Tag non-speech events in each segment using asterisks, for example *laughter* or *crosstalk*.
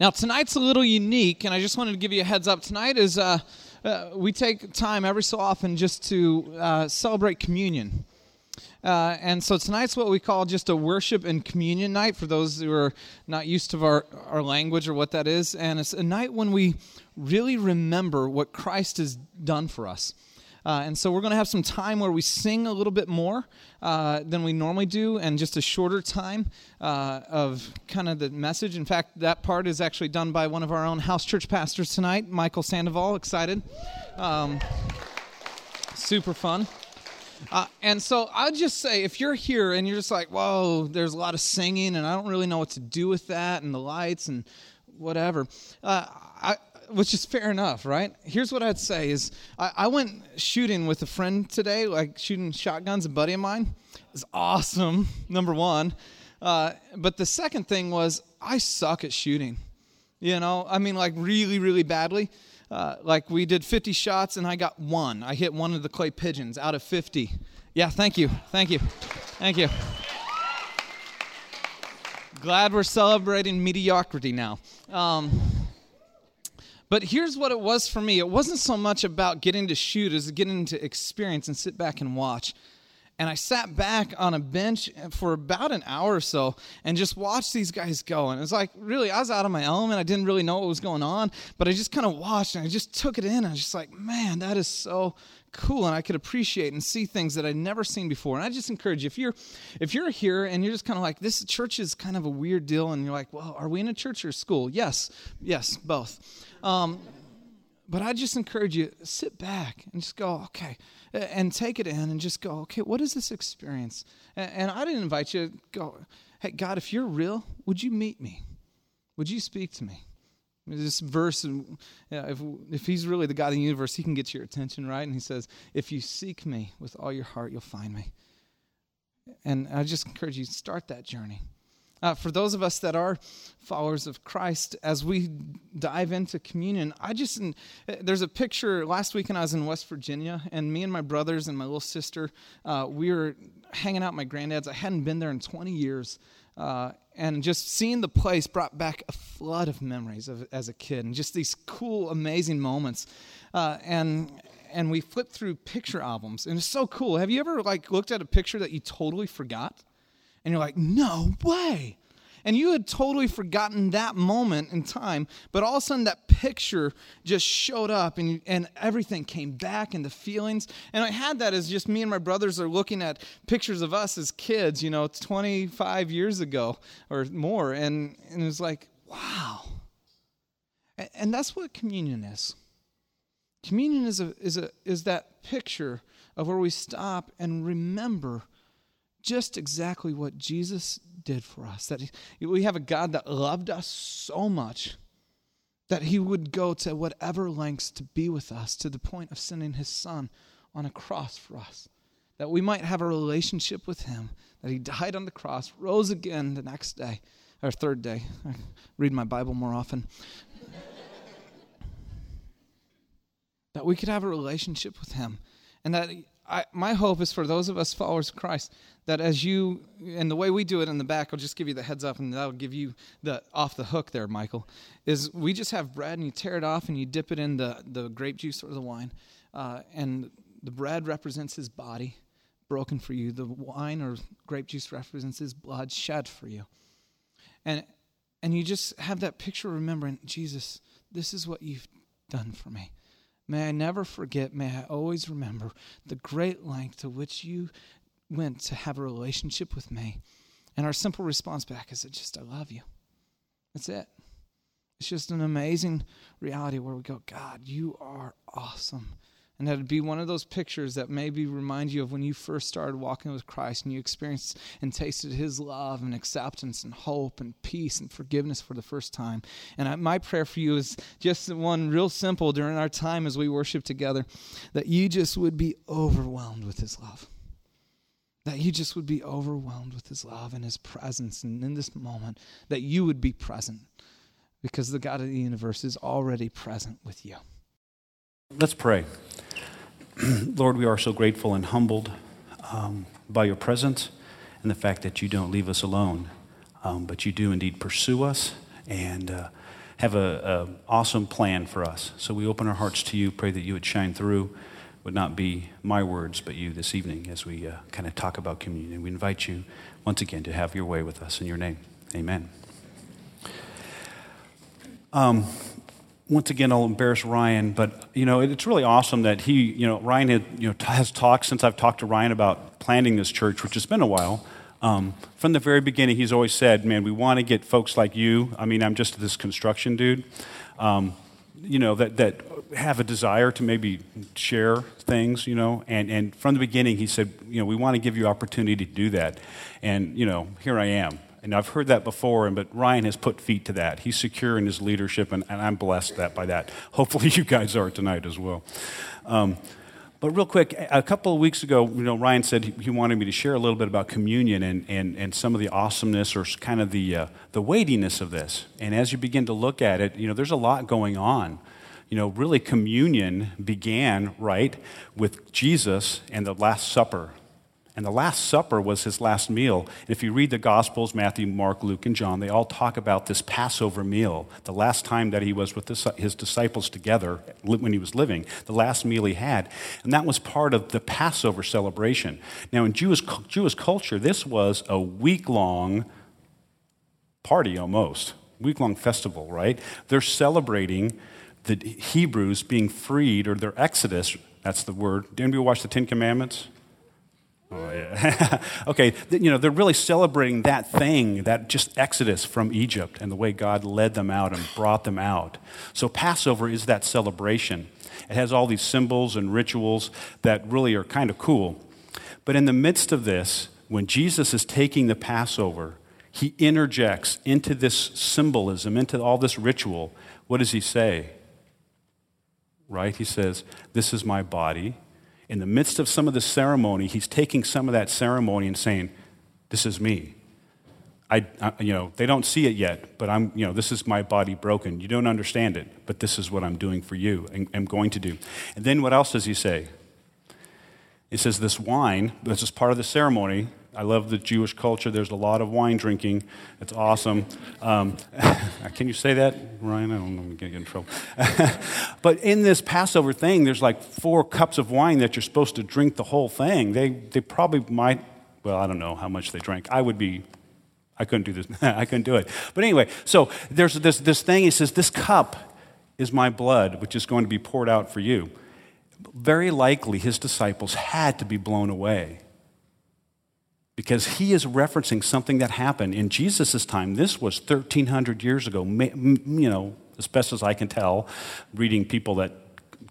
Now, tonight's a little unique, and I just wanted to give you a heads up. Tonight is uh, uh, we take time every so often just to uh, celebrate communion. Uh, and so tonight's what we call just a worship and communion night for those who are not used to our, our language or what that is. And it's a night when we really remember what Christ has done for us. Uh, and so we're going to have some time where we sing a little bit more uh, than we normally do, and just a shorter time uh, of kind of the message. In fact, that part is actually done by one of our own house church pastors tonight, Michael Sandoval. Excited. Um, super fun. Uh, and so I'll just say, if you're here and you're just like, whoa, there's a lot of singing, and I don't really know what to do with that, and the lights and whatever, uh, I, which is fair enough, right? Here's what I'd say: is I, I, went shooting with a friend today, like shooting shotguns. A buddy of mine is awesome. *laughs* Number one, uh, but the second thing was I suck at shooting. You know, I mean, like really, really badly. Uh, like we did 50 shots and I got one. I hit one of the clay pigeons out of 50. Yeah, thank you, thank you, thank you. Glad we're celebrating mediocrity now. Um, but here's what it was for me it wasn't so much about getting to shoot as getting to experience and sit back and watch. And I sat back on a bench for about an hour or so and just watched these guys go. And it's like, really, I was out of my element. I didn't really know what was going on, but I just kind of watched and I just took it in. I was just like, man, that is so cool and I could appreciate and see things that I'd never seen before. And I just encourage you if you're if you're here and you're just kind of like this church is kind of a weird deal and you're like, well, are we in a church or a school? Yes, yes, both. Um, but I just encourage you sit back and just go, okay, and take it in and just go, okay, what is this experience? And I didn't invite you to go, hey, God, if you're real, would you meet me? Would you speak to me? This verse, you know, if, if he's really the God of the universe, he can get your attention, right? And he says, if you seek me with all your heart, you'll find me. And I just encourage you, start that journey. Uh, for those of us that are followers of Christ, as we dive into communion, I just, there's a picture. Last weekend I was in West Virginia, and me and my brothers and my little sister, uh, we were hanging out at my granddad's. I hadn't been there in 20 years. Uh, and just seeing the place brought back a flood of memories of, as a kid and just these cool, amazing moments. Uh, and and we flipped through picture albums, and it's so cool. Have you ever like looked at a picture that you totally forgot? And you're like, no way. And you had totally forgotten that moment in time, but all of a sudden that picture just showed up and, and everything came back and the feelings. And I had that as just me and my brothers are looking at pictures of us as kids, you know, 25 years ago or more. And, and it was like, wow. And, and that's what communion is. Communion is, a, is, a, is that picture of where we stop and remember just exactly what Jesus did for us. That we have a God that loved us so much that he would go to whatever lengths to be with us to the point of sending his son on a cross for us. That we might have a relationship with him, that he died on the cross, rose again the next day, or third day. I read my Bible more often. *laughs* that we could have a relationship with him and that I, my hope is for those of us followers of Christ that as you and the way we do it in the back, I'll just give you the heads up and that'll give you the off the hook there, Michael. Is we just have bread and you tear it off and you dip it in the the grape juice or the wine, uh, and the bread represents His body broken for you. The wine or grape juice represents His blood shed for you, and and you just have that picture remembering Jesus. This is what you've done for me. May I never forget, may I always remember the great length to which you went to have a relationship with me. And our simple response back is just, I love you. That's it. It's just an amazing reality where we go, God, you are awesome. And that'd be one of those pictures that maybe remind you of when you first started walking with Christ and you experienced and tasted His love and acceptance and hope and peace and forgiveness for the first time. And I, my prayer for you is just one real simple during our time as we worship together that you just would be overwhelmed with His love. That you just would be overwhelmed with His love and His presence. And in this moment, that you would be present because the God of the universe is already present with you. Let's pray. *clears throat* Lord, we are so grateful and humbled um, by your presence and the fact that you don't leave us alone, um, but you do indeed pursue us and uh, have an awesome plan for us. So we open our hearts to you, pray that you would shine through, would not be my words, but you this evening as we uh, kind of talk about communion. We invite you once again to have your way with us in your name. Amen. Um, once again, I'll embarrass Ryan, but you know it's really awesome that he, you know, Ryan had, you know, has talked since I've talked to Ryan about planting this church, which has been a while. Um, from the very beginning, he's always said, "Man, we want to get folks like you." I mean, I'm just this construction dude, um, you know, that that have a desire to maybe share things, you know. And and from the beginning, he said, "You know, we want to give you opportunity to do that." And you know, here I am. And I've heard that before, and, but Ryan has put feet to that. He's secure in his leadership, and, and I'm blessed that by that. *laughs* Hopefully, you guys are tonight as well. Um, but real quick, a couple of weeks ago, you know, Ryan said he wanted me to share a little bit about communion and, and, and some of the awesomeness or kind of the, uh, the weightiness of this. And as you begin to look at it, you know, there's a lot going on. You know, really, communion began, right, with Jesus and the Last Supper. And the Last Supper was his last meal. And if you read the Gospels, Matthew, Mark, Luke, and John, they all talk about this Passover meal, the last time that he was with his disciples together when he was living, the last meal he had. And that was part of the Passover celebration. Now, in Jewish, Jewish culture, this was a week long party almost, week long festival, right? They're celebrating the Hebrews being freed or their exodus. That's the word. Did anybody watch the Ten Commandments? Oh, yeah. *laughs* okay, you know, they're really celebrating that thing, that just exodus from Egypt and the way God led them out and brought them out. So, Passover is that celebration. It has all these symbols and rituals that really are kind of cool. But in the midst of this, when Jesus is taking the Passover, he interjects into this symbolism, into all this ritual. What does he say? Right? He says, This is my body in the midst of some of the ceremony, he's taking some of that ceremony and saying, This is me. I, I, you know, they don't see it yet, but I'm, you know, this is my body broken. You don't understand it, but this is what I'm doing for you and I'm going to do. And then what else does he say? He says, This wine, this is part of the ceremony, I love the Jewish culture. There's a lot of wine drinking. It's awesome. Um, *laughs* can you say that, Ryan? I don't know. I'm going to get in trouble. *laughs* but in this Passover thing, there's like four cups of wine that you're supposed to drink the whole thing. They, they probably might, well, I don't know how much they drank. I would be, I couldn't do this. *laughs* I couldn't do it. But anyway, so there's this, this thing. He says, This cup is my blood, which is going to be poured out for you. Very likely, his disciples had to be blown away because he is referencing something that happened in Jesus' time. This was 1,300 years ago, you know, as best as I can tell, reading people that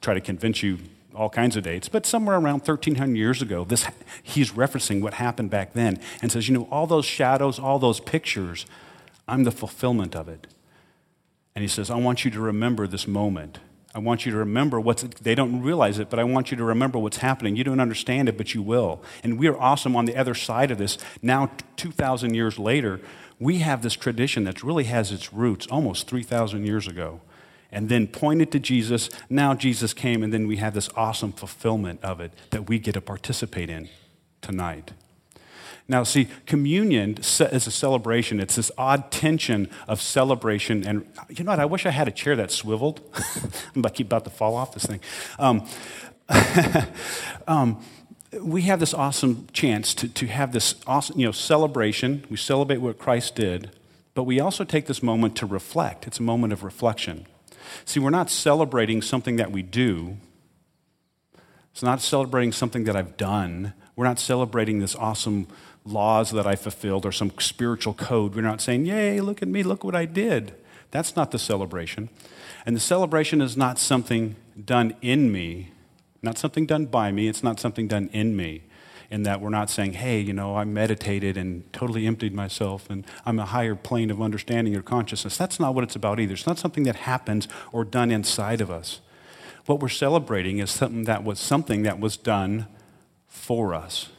try to convince you all kinds of dates, but somewhere around 1,300 years ago, this, he's referencing what happened back then and says, you know, all those shadows, all those pictures, I'm the fulfillment of it. And he says, I want you to remember this moment. I want you to remember what's, they don't realize it, but I want you to remember what's happening. You don't understand it, but you will. And we are awesome on the other side of this. Now, 2,000 years later, we have this tradition that really has its roots almost 3,000 years ago. And then pointed to Jesus. Now Jesus came, and then we have this awesome fulfillment of it that we get to participate in tonight. Now, see, communion is a celebration. It's this odd tension of celebration. And you know what? I wish I had a chair that swiveled. *laughs* I'm about, keep about to fall off this thing. Um, *laughs* um, we have this awesome chance to, to have this awesome you know, celebration. We celebrate what Christ did, but we also take this moment to reflect. It's a moment of reflection. See, we're not celebrating something that we do, it's not celebrating something that I've done. We're not celebrating this awesome laws that I fulfilled or some spiritual code. We're not saying, Yay, look at me, look what I did. That's not the celebration. And the celebration is not something done in me, not something done by me, it's not something done in me. In that we're not saying, hey, you know, I meditated and totally emptied myself and I'm a higher plane of understanding or consciousness. That's not what it's about either. It's not something that happens or done inside of us. What we're celebrating is something that was something that was done for us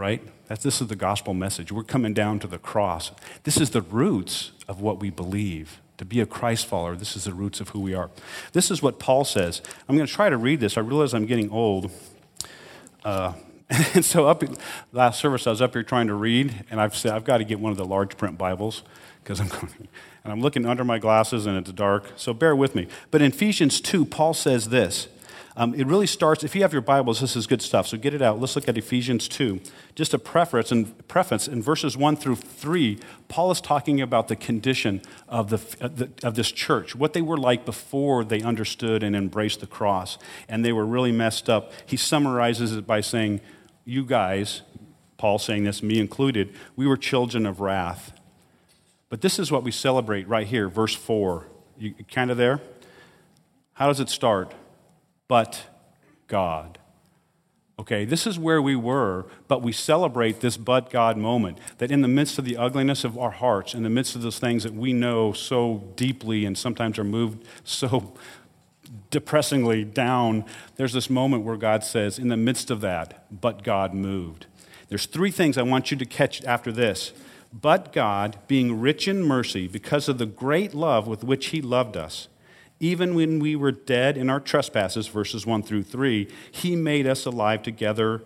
right? That's, this is the gospel message. We're coming down to the cross. This is the roots of what we believe. To be a Christ follower, this is the roots of who we are. This is what Paul says. I'm going to try to read this. I realize I'm getting old. Uh, *laughs* and so, up last service, I was up here trying to read, and I've said I've got to get one of the large print Bibles because I'm going. And I'm looking under my glasses and it's dark, so bear with me. But in Ephesians 2, Paul says this. Um, it really starts, if you have your Bibles, this is good stuff, so get it out. Let's look at Ephesians 2. Just a preface, and preface in verses 1 through 3, Paul is talking about the condition of, the, of this church, what they were like before they understood and embraced the cross, and they were really messed up. He summarizes it by saying, You guys, Paul saying this, me included, we were children of wrath. But this is what we celebrate right here, verse 4. You kind of there? How does it start? But God. Okay, this is where we were, but we celebrate this but God moment. That in the midst of the ugliness of our hearts, in the midst of those things that we know so deeply and sometimes are moved so depressingly down, there's this moment where God says, in the midst of that, but God moved. There's three things I want you to catch after this. But God, being rich in mercy, because of the great love with which He loved us, even when we were dead in our trespasses, verses 1 through 3, He made us alive together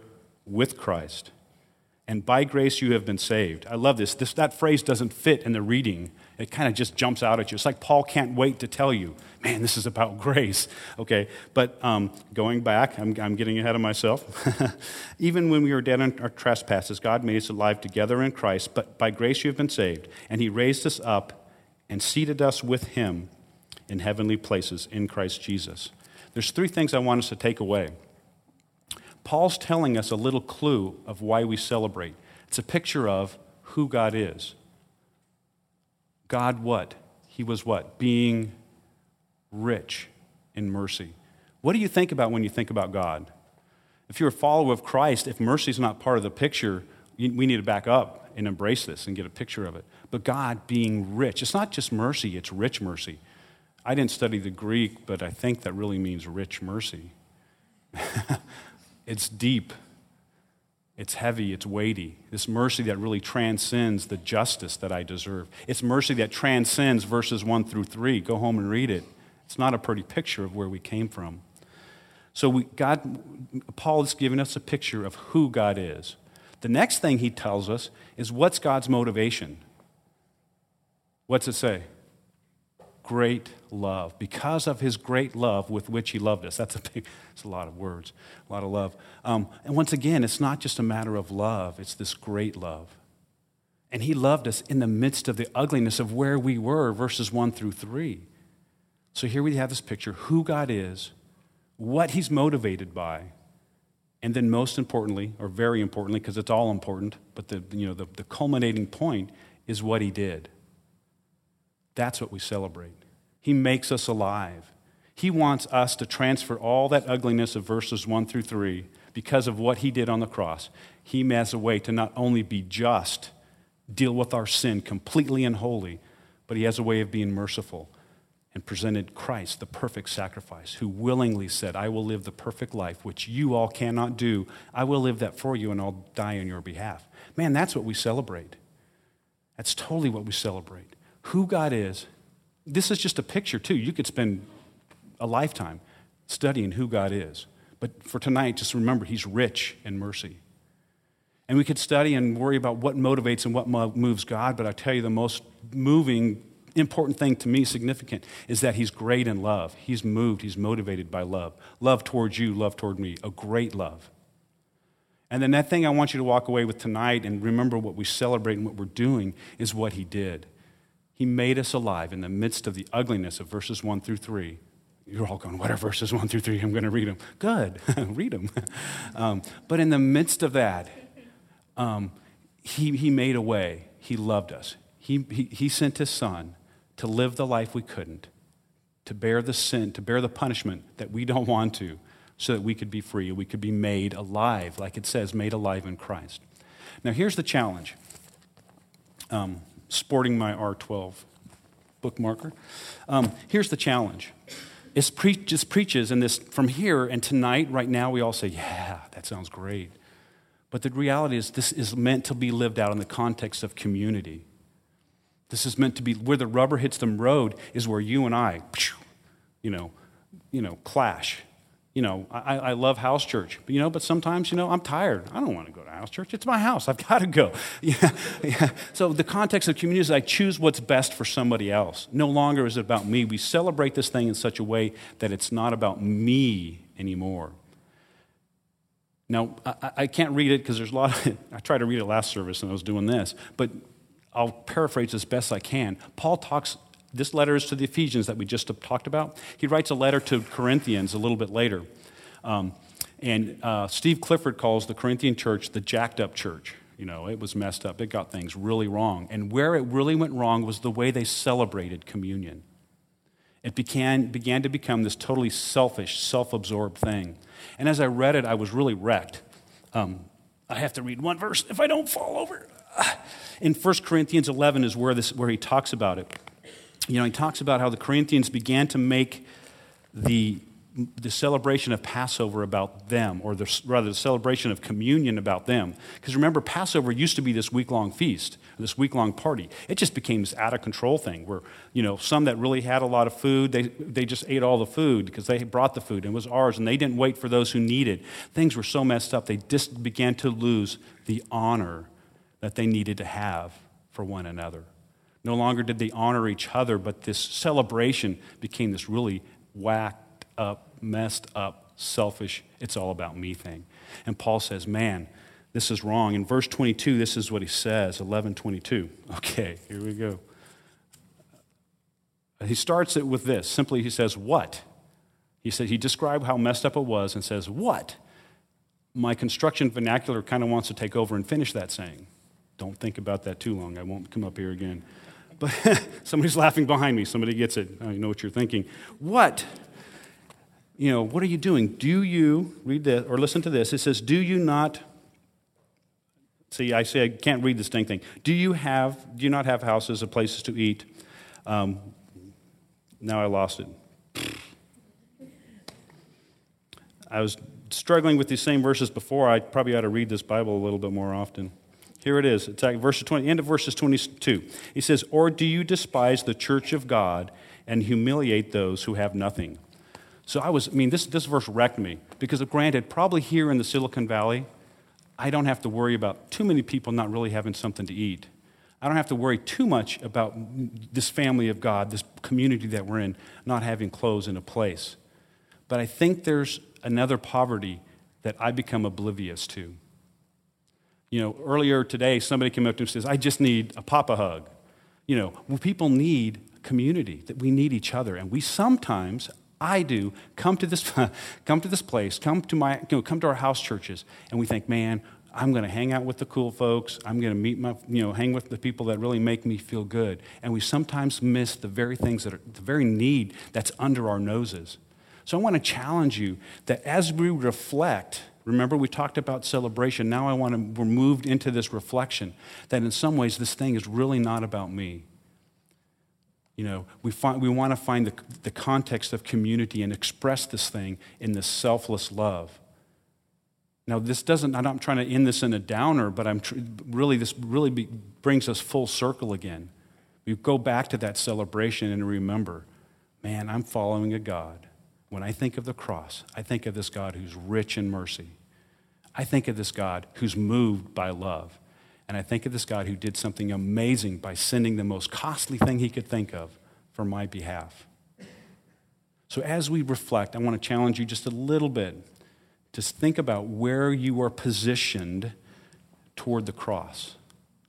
with Christ. And by grace you have been saved. I love this. this that phrase doesn't fit in the reading. It kind of just jumps out at you. It's like Paul can't wait to tell you, man, this is about *laughs* grace. Okay, but um, going back, I'm, I'm getting ahead of myself. *laughs* Even when we were dead in our trespasses, God made us alive together in Christ, but by grace you have been saved. And he raised us up and seated us with him in heavenly places in Christ Jesus. There's three things I want us to take away. Paul's telling us a little clue of why we celebrate. It's a picture of who God is. God, what? He was what? Being rich in mercy. What do you think about when you think about God? If you're a follower of Christ, if mercy is not part of the picture, we need to back up and embrace this and get a picture of it. But God being rich, it's not just mercy, it's rich mercy. I didn't study the Greek, but I think that really means rich mercy. *laughs* it's deep, it's heavy, it's weighty. This mercy that really transcends the justice that I deserve. It's mercy that transcends verses 1 through 3. Go home and read it. It's not a pretty picture of where we came from. So we, God, Paul is giving us a picture of who God is. The next thing he tells us is what's God's motivation? What's it say? Great love. Because of his great love with which he loved us. That's a big, it's a lot of words, a lot of love. Um, and once again, it's not just a matter of love, it's this great love. And he loved us in the midst of the ugliness of where we were, verses 1 through 3. So here we have this picture who God is, what he's motivated by, and then most importantly, or very importantly, because it's all important, but the, you know, the, the culminating point is what he did. That's what we celebrate. He makes us alive. He wants us to transfer all that ugliness of verses 1 through 3 because of what he did on the cross. He has a way to not only be just, deal with our sin completely and wholly, but he has a way of being merciful and presented Christ, the perfect sacrifice, who willingly said, I will live the perfect life, which you all cannot do. I will live that for you, and I'll die on your behalf. Man, that's what we celebrate. That's totally what we celebrate. Who God is. This is just a picture, too. You could spend a lifetime studying who God is. But for tonight, just remember, He's rich in mercy. And we could study and worry about what motivates and what moves God, but I tell you, the most moving important thing to me, significant, is that he's great in love. He's moved, he's motivated by love. Love towards you, love toward me, a great love. And then that thing I want you to walk away with tonight and remember what we celebrate and what we're doing is what he did. He made us alive in the midst of the ugliness of verses 1 through 3. You're all going, what are verses 1 through 3? I'm going to read them. Good, *laughs* read them. *laughs* Um, but in the midst of that, um, he, he made a way. He loved us. He, he, he sent his son to live the life we couldn't, to bear the sin, to bear the punishment that we don't want to, so that we could be free, we could be made alive, like it says, made alive in Christ. Now, here's the challenge. Um, sporting my R12 bookmarker. Um, here's the challenge. It pre- just preaches in this from here and tonight, right now, we all say, Yeah, that sounds great. But the reality is, this is meant to be lived out in the context of community. This is meant to be where the rubber hits the road is where you and I, you know, you know, clash. You know, I, I love house church, you know, but sometimes, you know, I'm tired. I don't want to go to house church. It's my house. I've *laughs* got to go. *laughs* Yeah, yeah. So the context of community is I choose what's best for somebody else. No longer is it about me. We celebrate this thing in such a way that it's not about me anymore. Now, I, I can't read it because there's a lot of, it. *laughs* I tried to read it last service and I was doing this, but I'll paraphrase as best I can. Paul talks this letter is to the Ephesians that we just talked about. He writes a letter to Corinthians a little bit later. Um, and uh, Steve Clifford calls the Corinthian church the jacked up church. You know, it was messed up. It got things really wrong. And where it really went wrong was the way they celebrated communion. It began, began to become this totally selfish, self absorbed thing. And as I read it, I was really wrecked. Um, I have to read one verse if I don't fall over. In 1 Corinthians 11 is where, this, where he talks about it you know, he talks about how the Corinthians began to make the, the celebration of Passover about them, or the, rather, the celebration of communion about them. Because remember, Passover used to be this week long feast, this week long party. It just became this out of control thing where, you know, some that really had a lot of food, they, they just ate all the food because they brought the food and it was ours, and they didn't wait for those who needed. Things were so messed up, they just began to lose the honor that they needed to have for one another. No longer did they honor each other, but this celebration became this really whacked up, messed up, selfish, it's all about me thing. And Paul says, man, this is wrong. In verse 22, this is what he says 1122. *laughs* Okay, here we go. He starts it with this. Simply, he says, What? He said, he described how messed up it was and says, What? My construction vernacular kind of wants to take over and finish that saying. Don't think about that too long. I won't come up here again. But *laughs* somebody's laughing behind me. Somebody gets it. I know what you're thinking. What? You know, what are you doing? Do you, read this, or listen to this. It says, Do you not, see, I say I can't read this dang thing. Do you have, do you not have houses and places to eat? Um, now I lost it. I was struggling with these same verses before. I probably ought to read this Bible a little bit more often. Here it is. It's at verse 20, end of verses 22. He says, Or do you despise the church of God and humiliate those who have nothing? So I was, I mean, this, this verse wrecked me because, granted, probably here in the Silicon Valley, I don't have to worry about too many people not really having something to eat. I don't have to worry too much about this family of God, this community that we're in, not having clothes in a place. But I think there's another poverty that I become oblivious to. You know, earlier today, somebody came up to me and says, I just need a papa hug. You know, well, people need community, that we need each other. And we sometimes, I do, come to this, *laughs* come to this place, come to, my, you know, come to our house churches, and we think, man, I'm going to hang out with the cool folks. I'm going to meet my, you know, hang with the people that really make me feel good. And we sometimes miss the very things that are, the very need that's under our noses. So I want to challenge you that as we reflect Remember, we talked about celebration. Now I want to, we're moved into this reflection that in some ways this thing is really not about me. You know, we, find, we want to find the, the context of community and express this thing in this selfless love. Now, this doesn't, I'm not trying to end this in a downer, but I'm tr- really, this really be, brings us full circle again. We go back to that celebration and remember, man, I'm following a God when I think of the cross, I think of this God who's rich in mercy. I think of this God who's moved by love. And I think of this God who did something amazing by sending the most costly thing he could think of for my behalf. So, as we reflect, I want to challenge you just a little bit to think about where you are positioned toward the cross.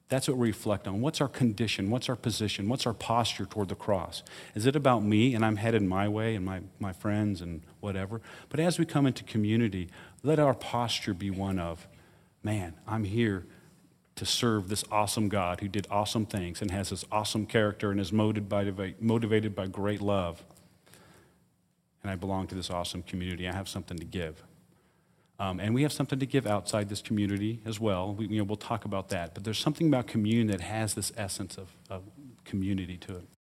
That's what we reflect on. What's our condition? What's our position? What's our posture toward the cross? Is it about me and I'm headed my way and my, my friends and whatever? But as we come into community, let our posture be one of, man, I'm here to serve this awesome God who did awesome things and has this awesome character and is motivated by, motivated by great love. And I belong to this awesome community. I have something to give. Um, and we have something to give outside this community as well. We, you know, we'll talk about that. But there's something about communion that has this essence of, of community to it.